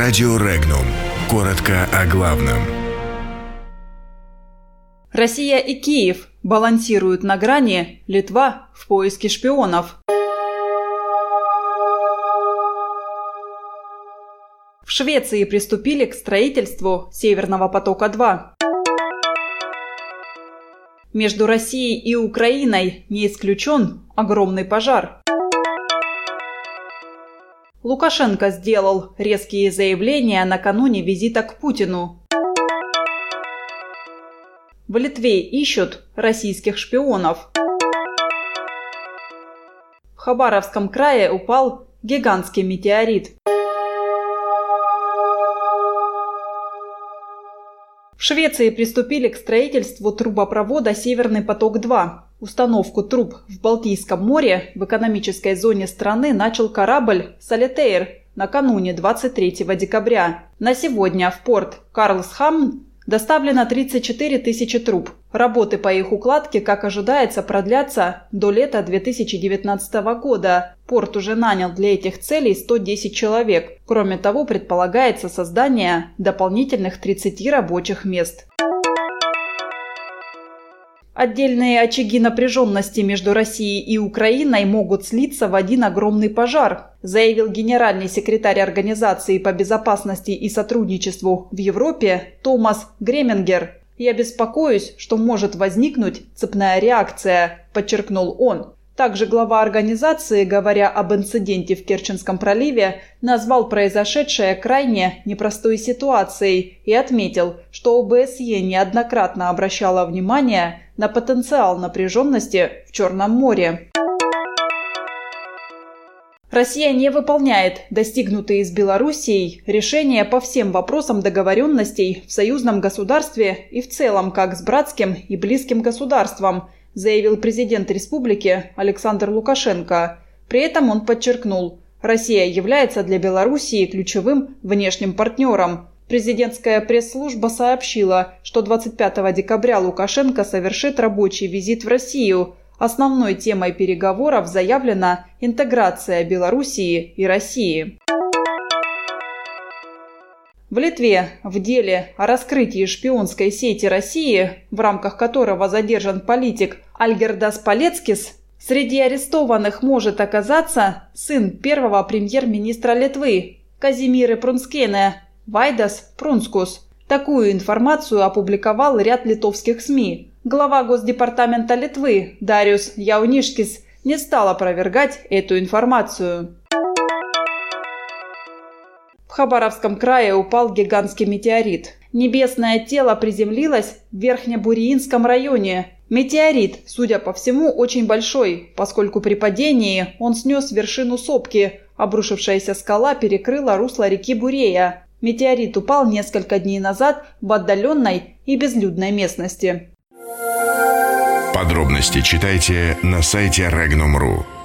Радио Регнум. Коротко о главном. Россия и Киев балансируют на грани, Литва в поиске шпионов. В Швеции приступили к строительству Северного потока-2. Между Россией и Украиной не исключен огромный пожар. Лукашенко сделал резкие заявления накануне визита к Путину. В Литве ищут российских шпионов. В Хабаровском крае упал гигантский метеорит. В Швеции приступили к строительству трубопровода «Северный поток-2». Установку труб в Балтийском море в экономической зоне страны начал корабль «Солитейр» накануне 23 декабря. На сегодня в порт Карлсхамн доставлено 34 тысячи труб. Работы по их укладке, как ожидается, продлятся до лета 2019 года. Порт уже нанял для этих целей 110 человек. Кроме того, предполагается создание дополнительных 30 рабочих мест. Отдельные очаги напряженности между Россией и Украиной могут слиться в один огромный пожар, заявил генеральный секретарь Организации по безопасности и сотрудничеству в Европе Томас Гремингер. «Я беспокоюсь, что может возникнуть цепная реакция», – подчеркнул он. Также глава организации, говоря об инциденте в Керченском проливе, назвал произошедшее крайне непростой ситуацией и отметил, что ОБСЕ неоднократно обращала внимание на потенциал напряженности в Черном море. Россия не выполняет достигнутые с Белоруссией решения по всем вопросам договоренностей в союзном государстве и в целом как с братским и близким государством – заявил президент республики Александр Лукашенко. При этом он подчеркнул, Россия является для Белоруссии ключевым внешним партнером. Президентская пресс-служба сообщила, что 25 декабря Лукашенко совершит рабочий визит в Россию. Основной темой переговоров заявлена интеграция Белоруссии и России. В Литве в деле о раскрытии шпионской сети России, в рамках которого задержан политик Альгердас Палецкис, среди арестованных может оказаться сын первого премьер-министра Литвы Казимиры Прунскене Вайдас Прунскус. Такую информацию опубликовал ряд литовских СМИ. Глава Госдепартамента Литвы Дариус Яунишкис не стал опровергать эту информацию. В Хабаровском крае упал гигантский метеорит. Небесное тело приземлилось в Верхнебуриинском районе. Метеорит, судя по всему, очень большой, поскольку при падении он снес вершину сопки. Обрушившаяся скала перекрыла русло реки Бурея. Метеорит упал несколько дней назад в отдаленной и безлюдной местности. Подробности читайте на сайте Regnum.ru.